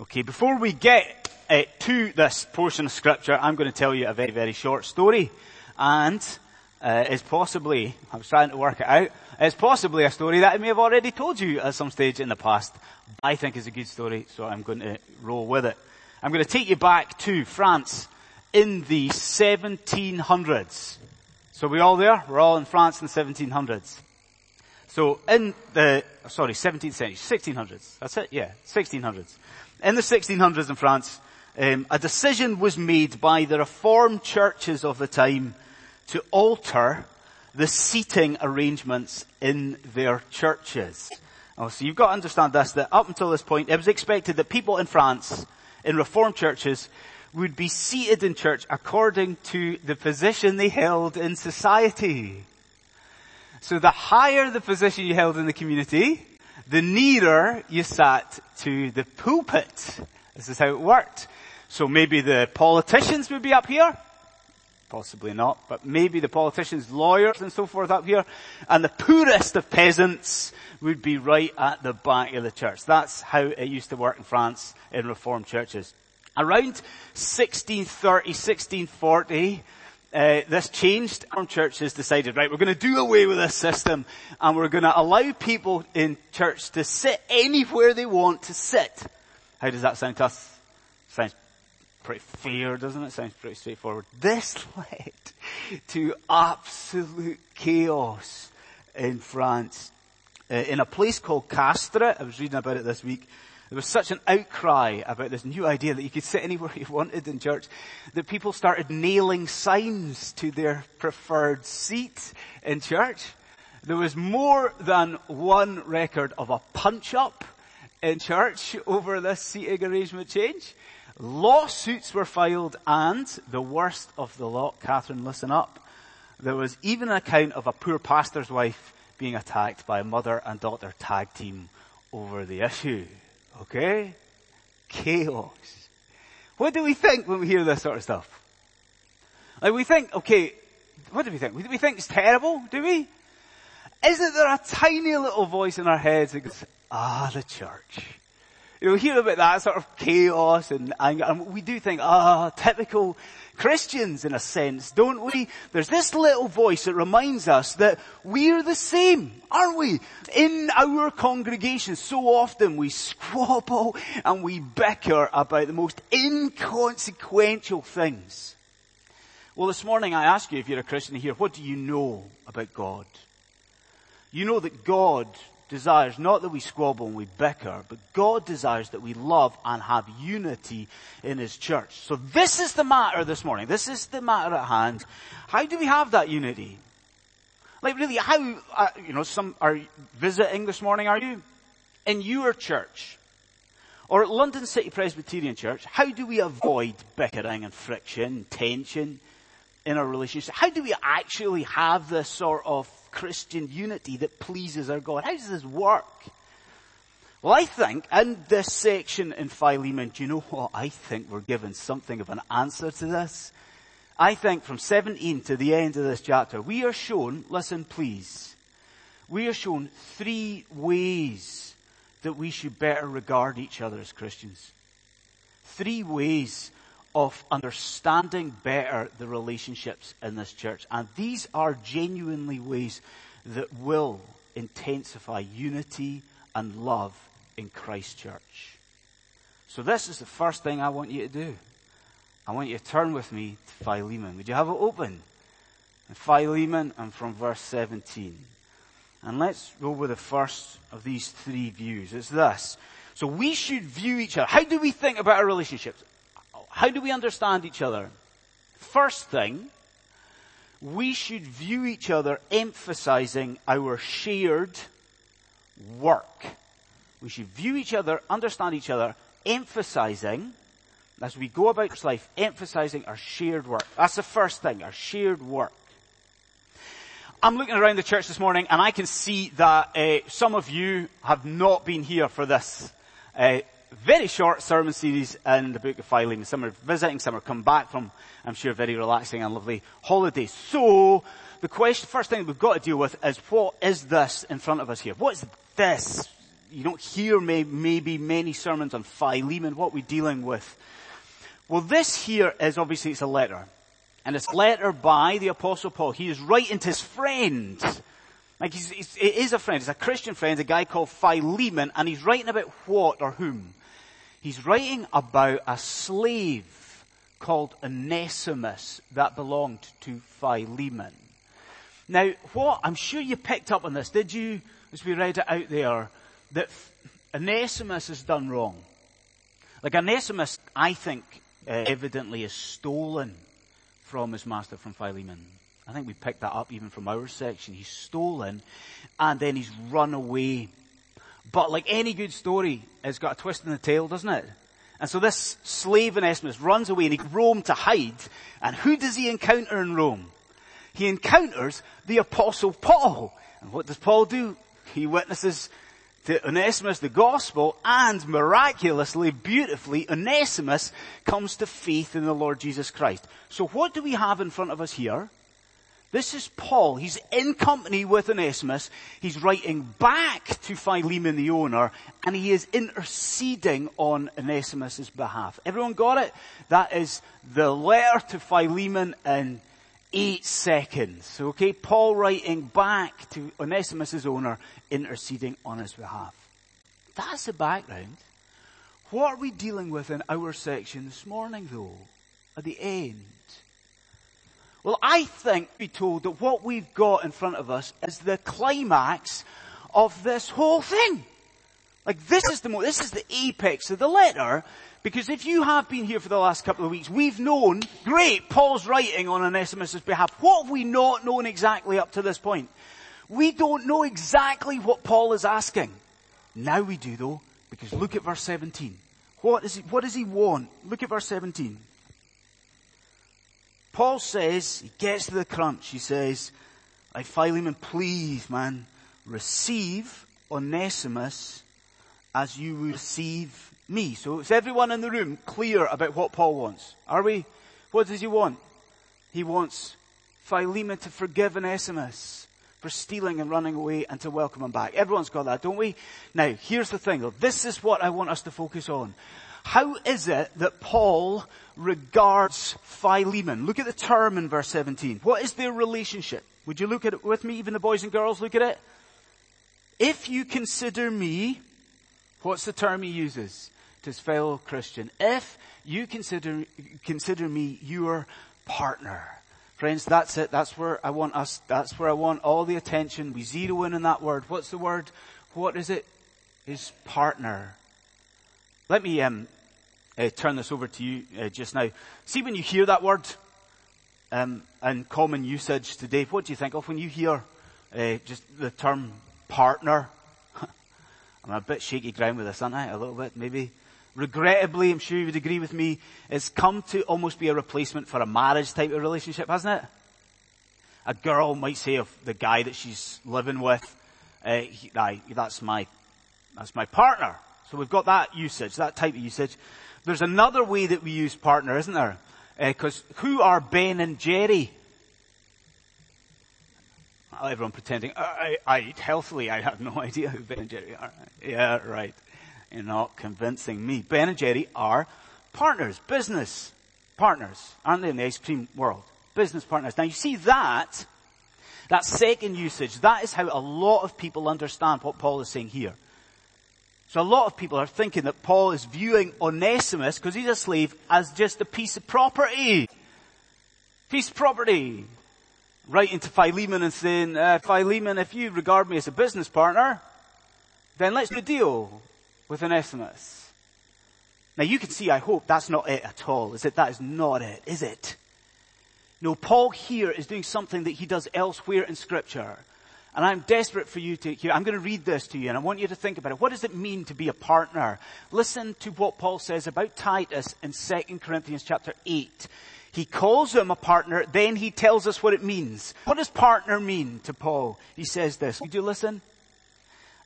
Okay, before we get uh, to this portion of scripture, I'm going to tell you a very, very short story. And uh, it's possibly, I was trying to work it out, it's possibly a story that I may have already told you at some stage in the past. I think it's a good story, so I'm going to roll with it. I'm going to take you back to France in the 1700s. So we all there? We're all in France in the 1700s. So in the, sorry, 17th century, 1600s. That's it? Yeah, 1600s. In the 1600s in France, um, a decision was made by the reformed churches of the time to alter the seating arrangements in their churches. Oh, so you've got to understand this, that up until this point, it was expected that people in France, in reformed churches, would be seated in church according to the position they held in society. So the higher the position you held in the community, the nearer you sat to the pulpit. This is how it worked. So maybe the politicians would be up here. Possibly not, but maybe the politicians, lawyers and so forth up here, and the poorest of peasants would be right at the back of the church. That's how it used to work in France in Reformed churches. Around 1630, 1640, uh, this changed. Our churches decided, right, we're going to do away with this system and we're going to allow people in church to sit anywhere they want to sit. How does that sound to us? Sounds pretty fair, doesn't it? Sounds pretty straightforward. This led to absolute chaos in France. Uh, in a place called Castres, I was reading about it this week, there was such an outcry about this new idea that you could sit anywhere you wanted in church that people started nailing signs to their preferred seat in church. There was more than one record of a punch up in church over this seating arrangement change. Lawsuits were filed and the worst of the lot, Catherine, listen up. There was even an account of a poor pastor's wife being attacked by a mother and daughter tag team over the issue. Okay? Chaos. What do we think when we hear this sort of stuff? Like we think, okay, what do we think? We think it's terrible, do we? Isn't there a tiny little voice in our heads that goes, ah, the church. You know, we hear about that sort of chaos and anger, and we do think, ah, typical Christians in a sense, don't we? There's this little voice that reminds us that we're the same, aren't we? In our congregation, so often we squabble and we bicker about the most inconsequential things. Well, this morning I ask you, if you're a Christian here, what do you know about God? You know that God desires not that we squabble and we bicker, but God desires that we love and have unity in His church. So this is the matter this morning. This is the matter at hand. How do we have that unity? Like really, how, uh, you know, some are visiting this morning, are you? In your church, or at London City Presbyterian Church, how do we avoid bickering and friction, tension in our relationship? How do we actually have this sort of Christian unity that pleases our God. How does this work? Well, I think in this section in Philemon, do you know what? I think we're given something of an answer to this. I think from 17 to the end of this chapter, we are shown, listen please, we are shown three ways that we should better regard each other as Christians. Three ways of understanding better the relationships in this church. And these are genuinely ways that will intensify unity and love in Christ Church. So this is the first thing I want you to do. I want you to turn with me to Philemon. Would you have it open? Philemon and from verse 17. And let's go with the first of these three views. It's this. So we should view each other. How do we think about our relationships? How do we understand each other? First thing, we should view each other emphasizing our shared work. We should view each other, understand each other, emphasizing, as we go about life, emphasizing our shared work. That's the first thing, our shared work. I'm looking around the church this morning and I can see that uh, some of you have not been here for this uh, very short sermon series in the book of Philemon. Some are visiting, some are come back from, I'm sure, very relaxing and lovely holidays. So, the question, first thing we've got to deal with is what is this in front of us here? What is this? you don't hear may, maybe many sermons on Philemon, what we're dealing with. Well, this here is obviously it's a letter. And it's a letter by the apostle Paul. He is writing to his friend. Like he's, he's, it is a friend. It's a Christian friend, a guy called Philemon, and he's writing about what or whom? He's writing about a slave called Onesimus that belonged to Philemon. Now, what, I'm sure you picked up on this, did you, as we read it out there, that Onesimus has done wrong. Like Onesimus, I think, uh, evidently is stolen from his master, from Philemon. I think we picked that up even from our section. He's stolen and then he's run away. But like any good story, it's got a twist in the tail, doesn't it? And so this slave in Onesimus runs away and he Rome to hide. And who does he encounter in Rome? He encounters the apostle Paul. And what does Paul do? He witnesses to Onesimus the gospel and miraculously, beautifully, Onesimus comes to faith in the Lord Jesus Christ. So what do we have in front of us here? This is Paul. He's in company with Onesimus. He's writing back to Philemon the owner and he is interceding on Onesimus' behalf. Everyone got it? That is the letter to Philemon in eight seconds. Okay? Paul writing back to Onesimus' owner, interceding on his behalf. That's the background. What are we dealing with in our section this morning though? At the end. Well, I think we told that what we've got in front of us is the climax of this whole thing. Like this is the, this is the apex of the letter because if you have been here for the last couple of weeks, we've known, great, Paul's writing on Onesimus' behalf. What have we not known exactly up to this point? We don't know exactly what Paul is asking. Now we do though, because look at verse 17. What, is he, what does he want? Look at verse 17. Paul says, he gets to the crunch, he says, I Philemon, please man, receive Onesimus as you receive me. So is everyone in the room clear about what Paul wants? Are we? What does he want? He wants Philemon to forgive Onesimus for stealing and running away and to welcome him back. Everyone's got that, don't we? Now, here's the thing though. This is what I want us to focus on. How is it that Paul regards Philemon? Look at the term in verse 17. What is their relationship? Would you look at it with me? Even the boys and girls look at it. If you consider me, what's the term he uses? to his fellow Christian, if you consider, consider me your partner. Friends, that's it. That's where I want us, that's where I want all the attention. We zero in on that word. What's the word? What is it? His partner. Let me, um, uh, turn this over to you uh, just now. See when you hear that word, um, in common usage today, what do you think of when you hear, uh, just the term partner? I'm a bit shaky ground with this, aren't I? A little bit, maybe regrettably, I'm sure you would agree with me, it's come to almost be a replacement for a marriage type of relationship, hasn't it? A girl might say of the guy that she's living with, uh, he, that's my, that's my partner. So we've got that usage, that type of usage. There's another way that we use partner, isn't there? Because uh, who are Ben and Jerry? Everyone pretending, I, I, eat healthily. I have no idea who Ben and Jerry are. Yeah, right. You're not convincing me. Ben and Jerry are partners, business partners, aren't they in the ice cream world? Business partners. Now you see that, that second usage, that is how a lot of people understand what Paul is saying here. So a lot of people are thinking that Paul is viewing Onesimus, because he's a slave, as just a piece of property. Piece of property. Writing to Philemon and saying, uh, Philemon, if you regard me as a business partner, then let's do a deal with Onesimus. Now you can see, I hope, that's not it at all, is it? That is not it, is it? No, Paul here is doing something that he does elsewhere in scripture. And I'm desperate for you to hear. I'm going to read this to you and I want you to think about it. What does it mean to be a partner? Listen to what Paul says about Titus in 2 Corinthians chapter 8. He calls him a partner, then he tells us what it means. What does partner mean to Paul? He says this. Would you listen?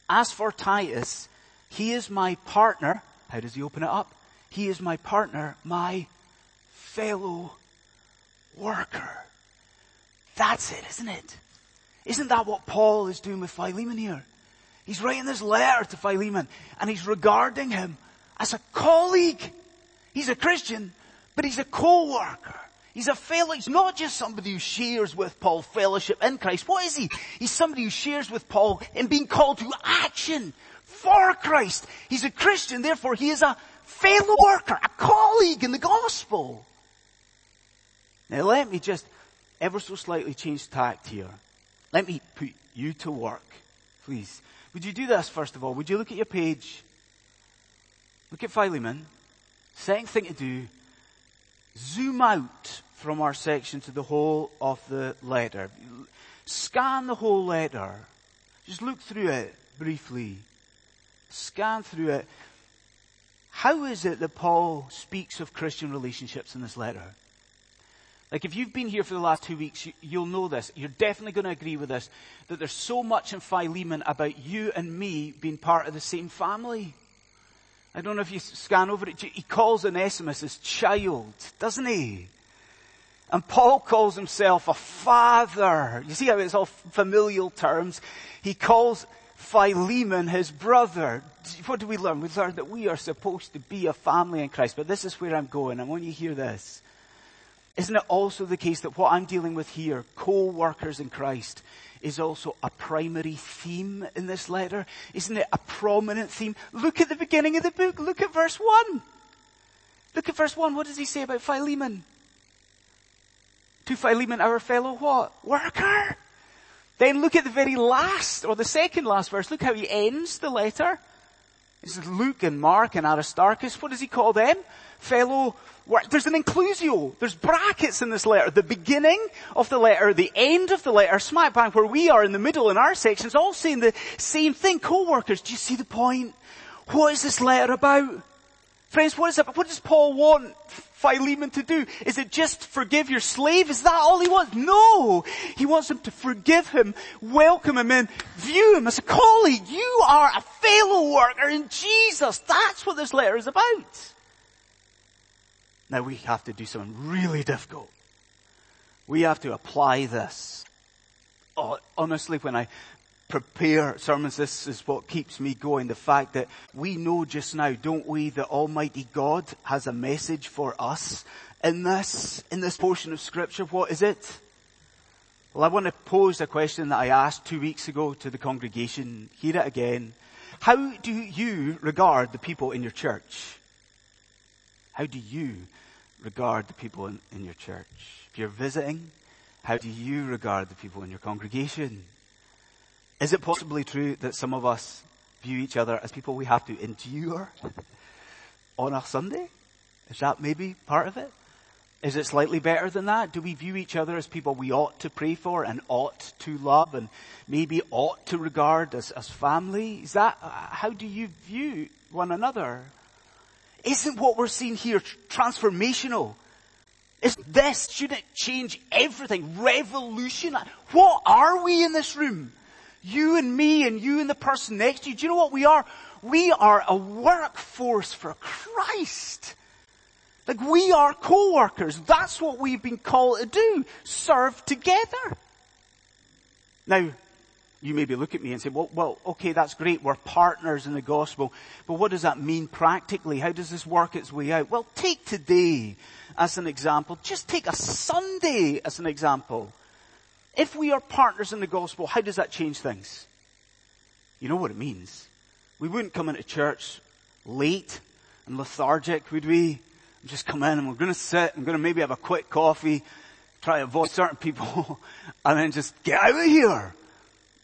As for Titus, he is my partner. How does he open it up? He is my partner, my fellow worker. That's it, isn't it? Isn't that what Paul is doing with Philemon here? He's writing this letter to Philemon and he's regarding him as a colleague. He's a Christian, but he's a co-worker. He's a fellow. He's not just somebody who shares with Paul fellowship in Christ. What is he? He's somebody who shares with Paul in being called to action for Christ. He's a Christian, therefore he is a fellow worker, a colleague in the gospel. Now let me just ever so slightly change tact here. Let me put you to work, please. Would you do this first of all? Would you look at your page? Look at Philemon. Second thing to do, zoom out from our section to the whole of the letter. Scan the whole letter. Just look through it briefly. Scan through it. How is it that Paul speaks of Christian relationships in this letter? Like if you've been here for the last two weeks, you, will know this. You're definitely going to agree with this, that there's so much in Philemon about you and me being part of the same family. I don't know if you scan over it. He calls Onesimus his child, doesn't he? And Paul calls himself a father. You see how it's all familial terms? He calls Philemon his brother. What do we learn? We learn that we are supposed to be a family in Christ. But this is where I'm going. I want you to hear this. Isn't it also the case that what I'm dealing with here, co-workers in Christ, is also a primary theme in this letter? Isn't it a prominent theme? Look at the beginning of the book. Look at verse 1. Look at verse 1. What does he say about Philemon? To Philemon, our fellow what? Worker. Then look at the very last, or the second last verse. Look how he ends the letter. This is Luke and Mark and Aristarchus. What does he call them? Fellow work. there's an inclusio. There's brackets in this letter. The beginning of the letter, the end of the letter, smack bang where we are in the middle in our sections, all saying the same thing. Co-workers, do you see the point? What is this letter about? Friends, what is it? What does Paul want Philemon to do? Is it just forgive your slave? Is that all he wants? No! He wants him to forgive him, welcome him in, view him as a colleague. You are a fellow worker in Jesus. That's what this letter is about. Now we have to do something really difficult. We have to apply this. Oh, honestly, when I prepare sermons, this is what keeps me going. The fact that we know just now, don't we, that Almighty God has a message for us in this, in this portion of scripture. What is it? Well, I want to pose a question that I asked two weeks ago to the congregation. Hear it again. How do you regard the people in your church? How do you regard the people in, in your church? If you're visiting, how do you regard the people in your congregation? Is it possibly true that some of us view each other as people we have to endure on a Sunday? Is that maybe part of it? Is it slightly better than that? Do we view each other as people we ought to pray for and ought to love and maybe ought to regard as, as family? Is that, uh, how do you view one another? Isn't what we're seeing here transformational? Is this, shouldn't change everything? Revolution? What are we in this room? You and me and you and the person next to you. Do you know what we are? We are a workforce for Christ. Like we are co-workers. That's what we've been called to do. Serve together. Now, you maybe look at me and say, well, well, okay, that's great. We're partners in the gospel. But what does that mean practically? How does this work its way out? Well, take today as an example. Just take a Sunday as an example. If we are partners in the gospel, how does that change things? You know what it means. We wouldn't come into church late and lethargic, would we? Just come in and we're to sit, I'm to maybe have a quick coffee, try to avoid certain people, and then just get out of here.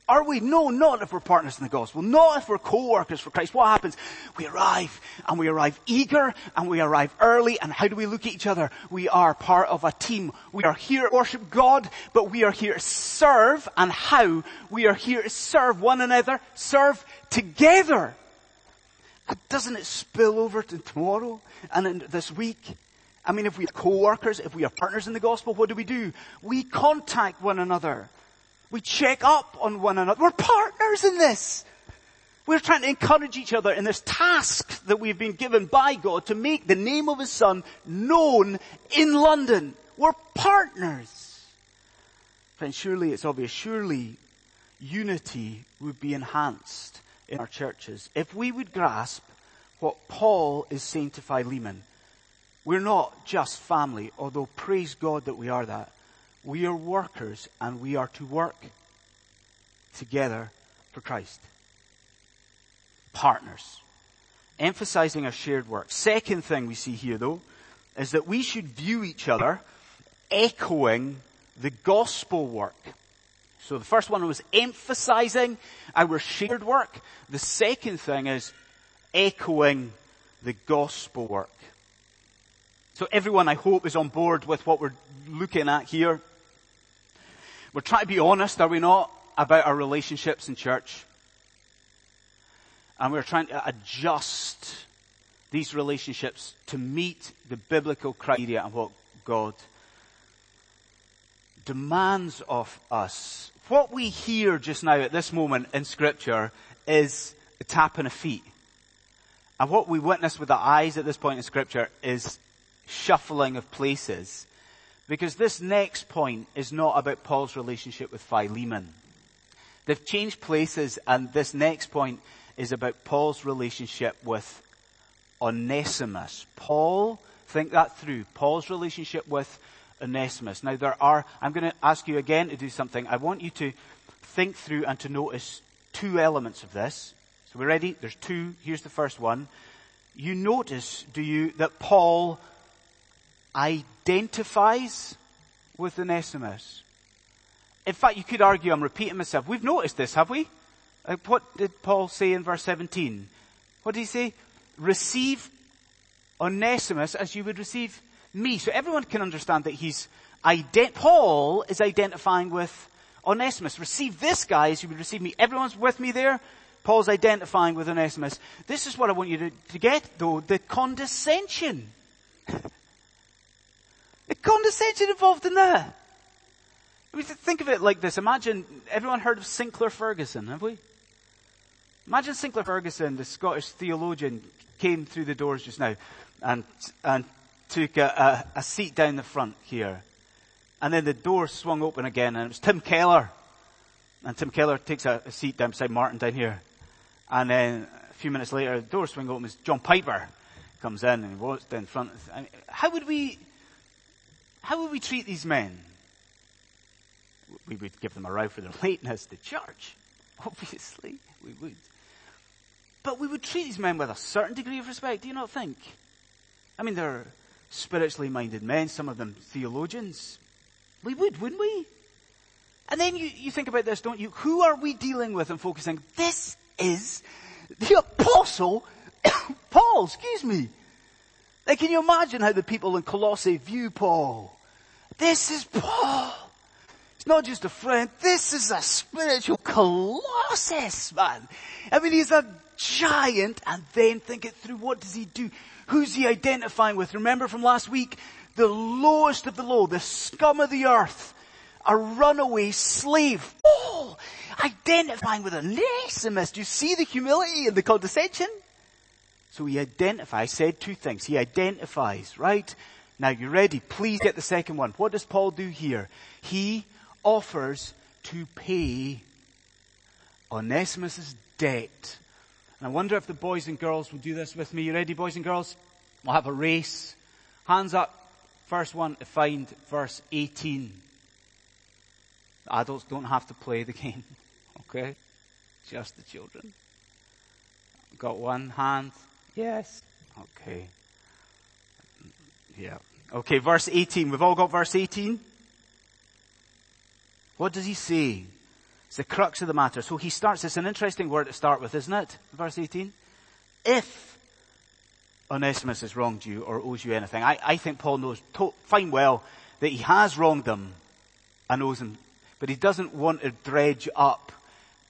Are we? No, not if we're partners in the gospel. Not if we're co-workers for Christ. What happens? We arrive, and we arrive eager, and we arrive early, and how do we look at each other? We are part of a team. We are here to worship God, but we are here to serve, and how? We are here to serve one another, serve together. And Doesn't it spill over to tomorrow and this week? I mean, if we are co-workers, if we are partners in the gospel, what do we do? We contact one another. We check up on one another. We're partners in this. We're trying to encourage each other in this task that we've been given by God to make the name of His Son known in London. We're partners. Friends, surely it's obvious. Surely unity would be enhanced in our churches, if we would grasp what Paul is saying to Philemon, we're not just family, although praise God that we are that. We are workers and we are to work together for Christ. Partners. Emphasizing our shared work. Second thing we see here though, is that we should view each other echoing the gospel work. So the first one was emphasizing our shared work. The second thing is echoing the gospel work. So everyone I hope is on board with what we're looking at here. We're trying to be honest, are we not, about our relationships in church? And we're trying to adjust these relationships to meet the biblical criteria and what God demands of us. What we hear just now at this moment in scripture is a tapping of feet. And what we witness with the eyes at this point in scripture is shuffling of places. Because this next point is not about Paul's relationship with Philemon. They've changed places and this next point is about Paul's relationship with Onesimus. Paul, think that through. Paul's relationship with Onesimus. Now there are, I'm going to ask you again to do something. I want you to think through and to notice two elements of this. So we're ready? There's two. Here's the first one. You notice, do you, that Paul identifies with Onesimus. In fact, you could argue I'm repeating myself. We've noticed this, have we? Like what did Paul say in verse 17? What did he say? Receive Onesimus as you would receive me. So everyone can understand that he's ident- Paul is identifying with Onesimus. Receive this guy as you would receive me. Everyone's with me there? Paul's identifying with Onesimus. This is what I want you to, to get though, the condescension. The condescension involved in that. I mean, think of it like this. Imagine, everyone heard of Sinclair Ferguson, have we? Imagine Sinclair Ferguson, the Scottish theologian, came through the doors just now and, and took a, a, a seat down the front here. And then the door swung open again and it was Tim Keller. And Tim Keller takes a, a seat down beside Martin down here. And then a few minutes later, the door swings open. It's John Piper comes in and he walks down front. I mean, how would we, how would we treat these men? We would give them a row for their lateness to church. Obviously, we would. But we would treat these men with a certain degree of respect, do you not think? I mean, they're spiritually minded men, some of them theologians. We would, wouldn't we? And then you, you think about this, don't you? Who are we dealing with and focusing? This is the apostle Paul, excuse me. Like, can you imagine how the people in Colossae view Paul? This is Paul. It's not just a friend. This is a spiritual colossus, man. I mean, he's a giant and then think it through. What does he do? Who's he identifying with? Remember from last week? The lowest of the low, the scum of the earth, a runaway slave. Oh, identifying with Onesimus. Do you see the humility and the condescension? So he identifies, said two things. He identifies, right? Now you're ready? Please get the second one. What does Paul do here? He offers to pay Onesimus' debt. And I wonder if the boys and girls will do this with me. You ready, boys and girls? We'll have a race. Hands up. First one to find verse 18. The adults don't have to play the game. Okay? Just the children. Got one hand? Yes. Okay. Yeah. Okay, verse 18. We've all got verse 18. What does he say? It's the crux of the matter. So he starts, it's an interesting word to start with, isn't it? Verse 18. If Onesimus has wronged you or owes you anything, I, I think Paul knows to, fine well that he has wronged them and owes them, but he doesn't want to dredge up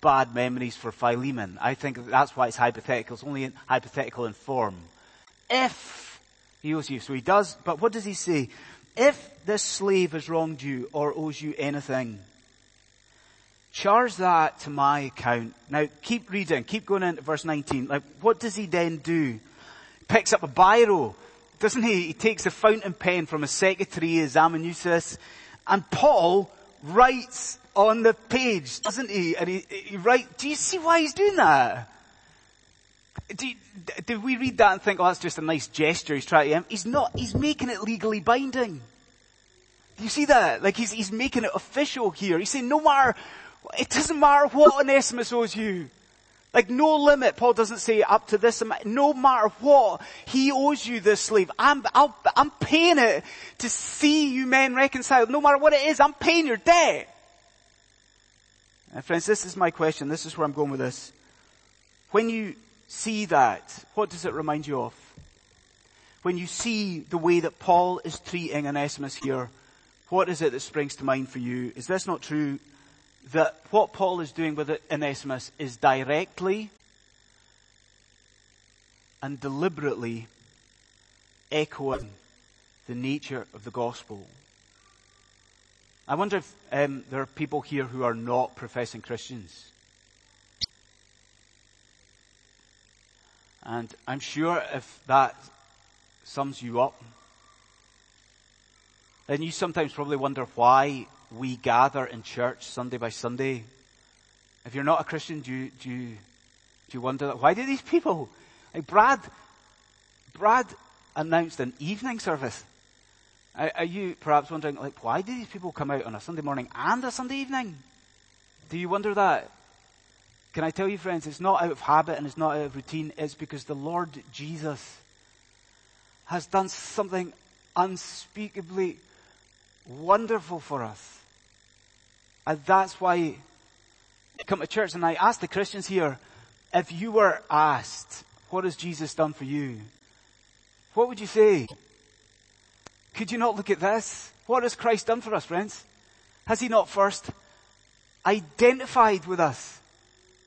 bad memories for Philemon. I think that's why it's hypothetical. It's only hypothetical in form. If he owes you, so he does, but what does he say? If this slave has wronged you or owes you anything, charge that to my account. Now keep reading, keep going into verse 19. Like, what does he then do? Picks up a biro, doesn't he? He takes a fountain pen from a secretary, his amanuensis, and Paul writes on the page, doesn't he? And he, he writes, do you see why he's doing that? do, did we read that and think, oh, that's just a nice gesture he's trying to, he's not, he's making it legally binding. Do you see that? Like he's, he's making it official here. He's saying no matter, it doesn't matter what Onesimus owes you. Like no limit. Paul doesn't say up to this amount. No matter what, he owes you this slave. I'm, i am paying it to see you men reconciled. No matter what it is, I'm paying your debt. And friends, this is my question. This is where I'm going with this. When you see that, what does it remind you of? When you see the way that Paul is treating Onesimus here, what is it that springs to mind for you? Is this not true that what Paul is doing with Onesimus is directly and deliberately echoing the nature of the gospel? I wonder if um, there are people here who are not professing Christians. And I'm sure if that sums you up, then you sometimes probably wonder why we gather in church Sunday by Sunday. If you're not a Christian, do you, do you, do you wonder that? Why do these people, like Brad, Brad announced an evening service. Are, you perhaps wondering, like, why do these people come out on a Sunday morning and a Sunday evening? Do you wonder that? Can I tell you friends, it's not out of habit and it's not out of routine, it's because the Lord Jesus has done something unspeakably wonderful for us. And that's why I come to church and I ask the Christians here, if you were asked, what has Jesus done for you? What would you say? Could you not look at this? What has Christ done for us, friends? Has he not first identified with us?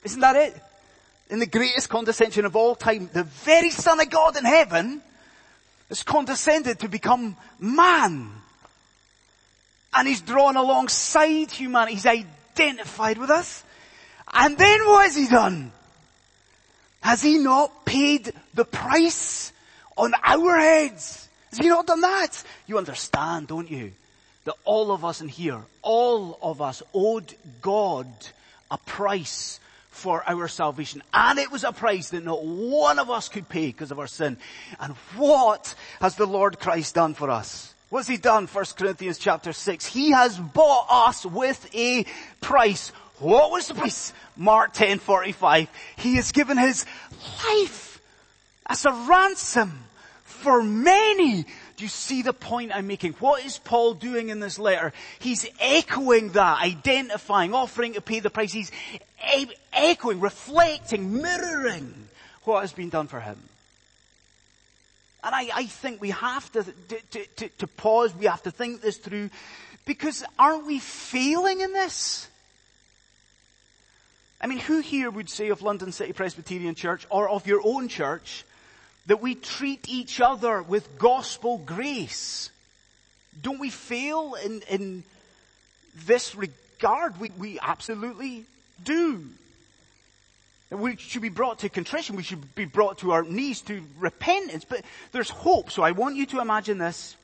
Isn't that it? In the greatest condescension of all time, the very Son of God in heaven has condescended to become man. And he's drawn alongside humanity. He's identified with us. And then what has he done? Has he not paid the price on our heads? Has he not done that? You understand, don't you? That all of us in here, all of us owed God a price for our salvation. And it was a price that not one of us could pay because of our sin. And what has the Lord Christ done for us? What's he done? 1 Corinthians chapter 6. He has bought us with a price. What was the price? Mark 10, 45. He has given his life as a ransom for many. Do you see the point I'm making? What is Paul doing in this letter? He's echoing that, identifying, offering to pay the price. He's echoing, reflecting, mirroring what has been done for him. And I, I think we have to, to, to, to pause, we have to think this through, because aren't we failing in this? I mean, who here would say of London City Presbyterian Church or of your own church that we treat each other with gospel grace? Don't we fail in, in this regard? We, we absolutely do. We should be brought to contrition. We should be brought to our knees to repentance. But there's hope. So I want you to imagine this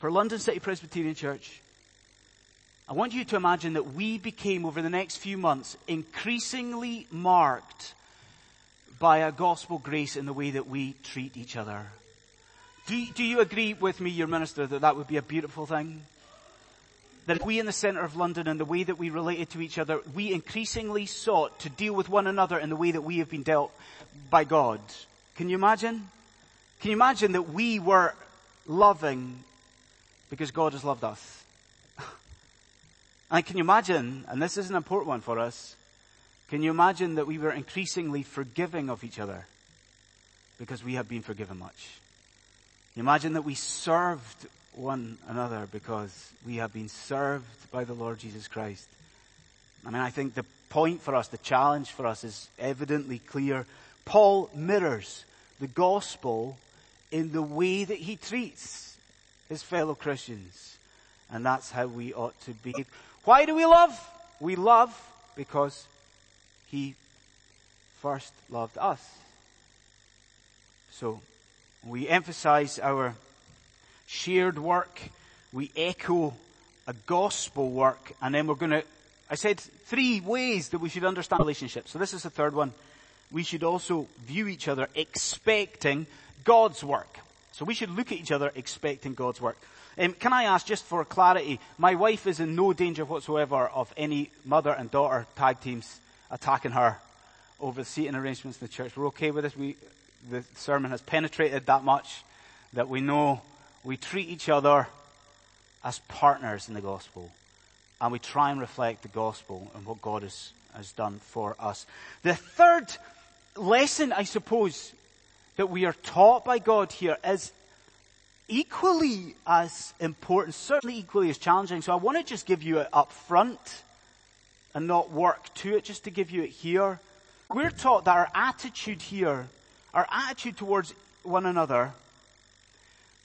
for London City Presbyterian Church. I want you to imagine that we became over the next few months increasingly marked by a gospel grace in the way that we treat each other. Do, do you agree with me, your minister, that that would be a beautiful thing? that we in the centre of London and the way that we related to each other, we increasingly sought to deal with one another in the way that we have been dealt by God. Can you imagine? Can you imagine that we were loving because God has loved us? and can you imagine, and this is an important one for us, can you imagine that we were increasingly forgiving of each other because we have been forgiven much? Can you imagine that we served one another because we have been served by the Lord Jesus Christ. I mean, I think the point for us, the challenge for us is evidently clear. Paul mirrors the gospel in the way that he treats his fellow Christians. And that's how we ought to be. Why do we love? We love because he first loved us. So, we emphasize our shared work. We echo a gospel work. And then we're going to, I said three ways that we should understand relationships. So this is the third one. we should also view each other expecting God's work. So we should look at each other expecting God's work. Um, can I ask, just for clarity, my wife is in no danger whatsoever of any mother and daughter tag teams attacking her over the seating arrangements in the church. We're okay with this. We, the sermon has penetrated that much that we know we treat each other as partners in the gospel. And we try and reflect the gospel and what God has, has done for us. The third lesson, I suppose, that we are taught by God here is equally as important, certainly equally as challenging. So I want to just give you up front and not work to it, just to give you it here. We're taught that our attitude here, our attitude towards one another,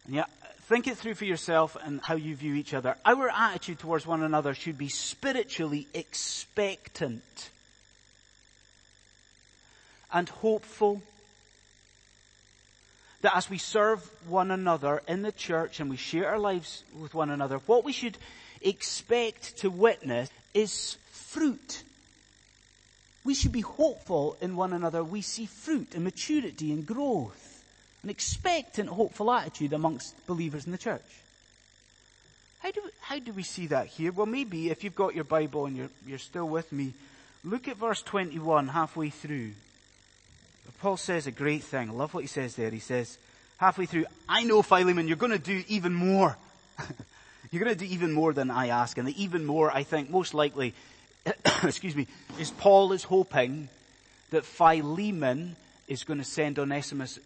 and yeah, think it through for yourself and how you view each other. Our attitude towards one another should be spiritually expectant and hopeful that as we serve one another in the church and we share our lives with one another, what we should expect to witness is fruit. We should be hopeful in one another. We see fruit and maturity and growth. An expectant, hopeful attitude amongst believers in the church. How do, we, how do we see that here? Well, maybe if you've got your Bible and you're, you're still with me, look at verse 21 halfway through. Paul says a great thing. I love what he says there. He says, halfway through, I know Philemon, you're going to do even more. you're going to do even more than I ask. And the even more, I think, most likely, excuse me, is Paul is hoping that Philemon is going to send Onesimus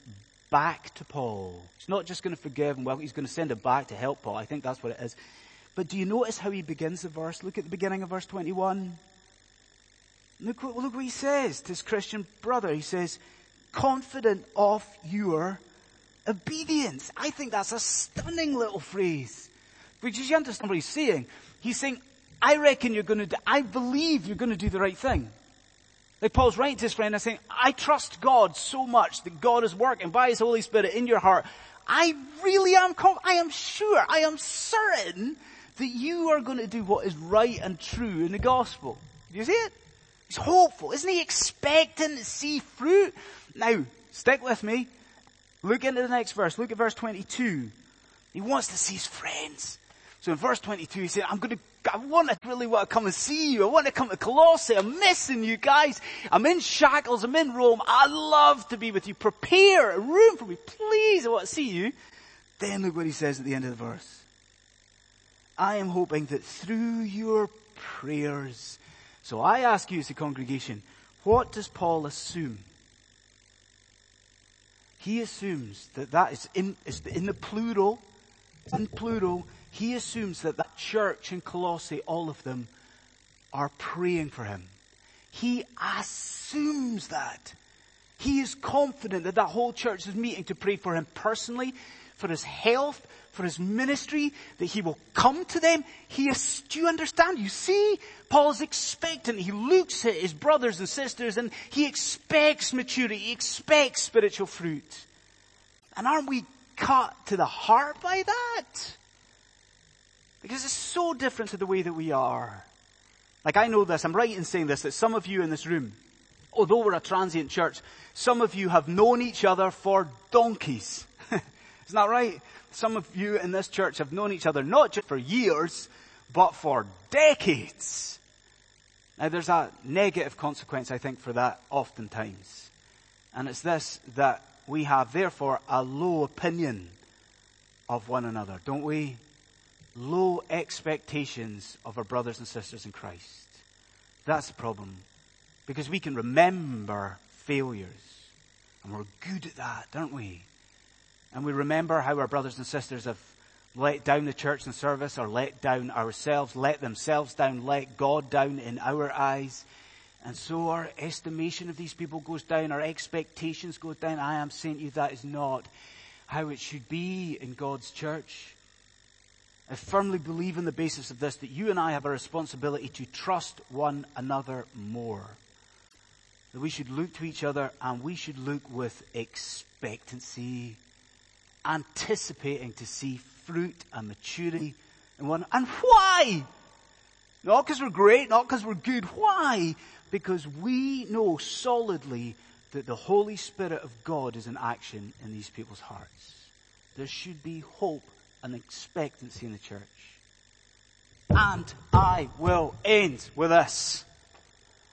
back to Paul. He's not just going to forgive him, well, he's going to send him back to help Paul. I think that's what it is. But do you notice how he begins the verse? Look at the beginning of verse 21. Look, look what he says to his Christian brother. He says, confident of your obedience. I think that's a stunning little phrase. Because you understand what he's saying. He's saying, I reckon you're going to do, I believe you're going to do the right thing. Like Paul's writing to his friend and saying, I trust God so much that God is working by His Holy Spirit in your heart. I really am, I am sure, I am certain that you are going to do what is right and true in the gospel. Do you see it? He's hopeful. Isn't he expecting to see fruit? Now, stick with me. Look into the next verse. Look at verse 22. He wants to see his friends. So in verse 22, he said, I'm going to, I want to really want to come and see you. I want to come to Colossae. I'm missing you guys. I'm in shackles. I'm in Rome. I love to be with you. Prepare a room for me. Please, I want to see you. Then look what he says at the end of the verse. I am hoping that through your prayers so I ask you as a congregation, what does Paul assume? He assumes that that is in, is in the plural, in plural, he assumes that that church in Colossae, all of them, are praying for him. He assumes that. He is confident that that whole church is meeting to pray for him personally, for his health, for his ministry, that he will come to them. He is, do you understand? You see, Paul is expectant. He looks at his brothers and sisters and he expects maturity. He expects spiritual fruit. And aren't we cut to the heart by that? Because it's so different to the way that we are. Like I know this, I'm right in saying this, that some of you in this room, although we're a transient church, some of you have known each other for donkeys. Isn't that right? Some of you in this church have known each other not just for years, but for decades. Now there's a negative consequence, I think, for that oftentimes. And it's this, that we have therefore a low opinion of one another, don't we? Low expectations of our brothers and sisters in Christ. That's the problem. Because we can remember failures. And we're good at that, aren't we? And we remember how our brothers and sisters have let down the church and service or let down ourselves, let themselves down, let God down in our eyes. And so our estimation of these people goes down, our expectations go down. I am saying to you that is not how it should be in God's church. I firmly believe on the basis of this that you and I have a responsibility to trust one another more. That we should look to each other and we should look with expectancy anticipating to see fruit and maturity in one. And why? Not because we're great, not because we're good. Why? Because we know solidly that the Holy Spirit of God is in action in these people's hearts. There should be hope and expectancy in the church. And I will end with this.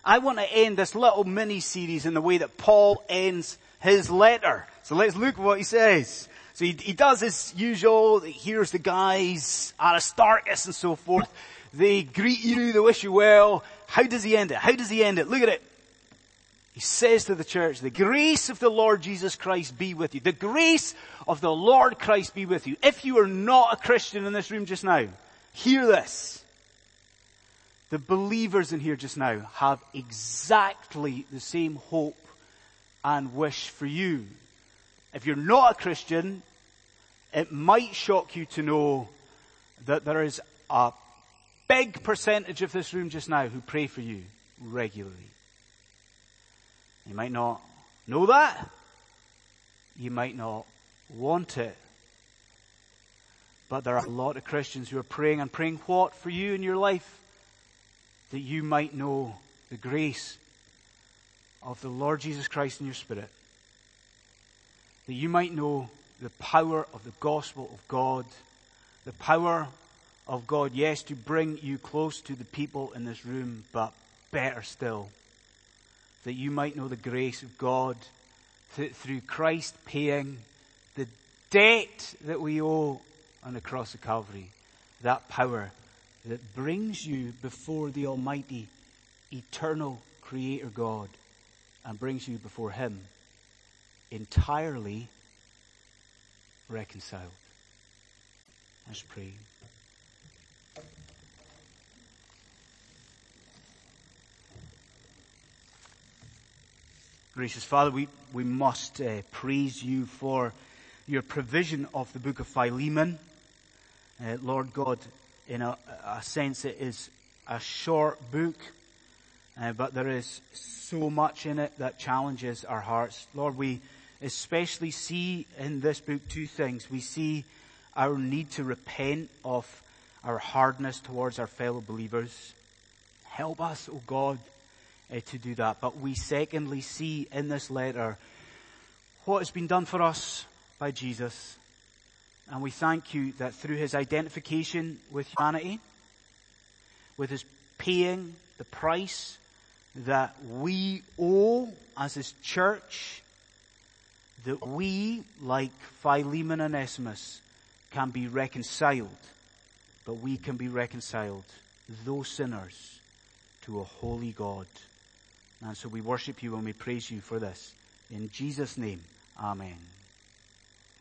I want to end this little mini series in the way that Paul ends his letter. So let's look at what he says. So he, he does his usual, here's the guys, Aristarchus and so forth. They greet you, they wish you well. How does he end it? How does he end it? Look at it. He says to the church, the grace of the Lord Jesus Christ be with you. The grace of the Lord Christ be with you. If you are not a Christian in this room just now, hear this. The believers in here just now have exactly the same hope and wish for you. If you're not a Christian, it might shock you to know that there is a big percentage of this room just now who pray for you regularly. You might not know that. You might not want it. But there are a lot of Christians who are praying and praying what for you in your life? That you might know the grace of the Lord Jesus Christ in your spirit. That you might know the power of the gospel of God. The power of God, yes, to bring you close to the people in this room, but better still, that you might know the grace of God through Christ paying the debt that we owe on the cross of Calvary. That power that brings you before the Almighty, eternal Creator God and brings you before Him entirely reconciled. Let's pray. Gracious Father, we, we must uh, praise you for your provision of the book of Philemon. Uh, Lord God, in a, a, sense it is a short book, uh, but there is so much in it that challenges our hearts. Lord, we especially see in this book two things. We see our need to repent of our hardness towards our fellow believers. Help us, O oh God, uh, to do that. But we secondly see in this letter what has been done for us by Jesus. And we thank you that through his identification with humanity, with his paying the price that we owe as his church, that we, like Philemon and Onesimus, can be reconciled, but we can be reconciled, those sinners, to a holy God. And so we worship you and we praise you for this. In Jesus' name, Amen.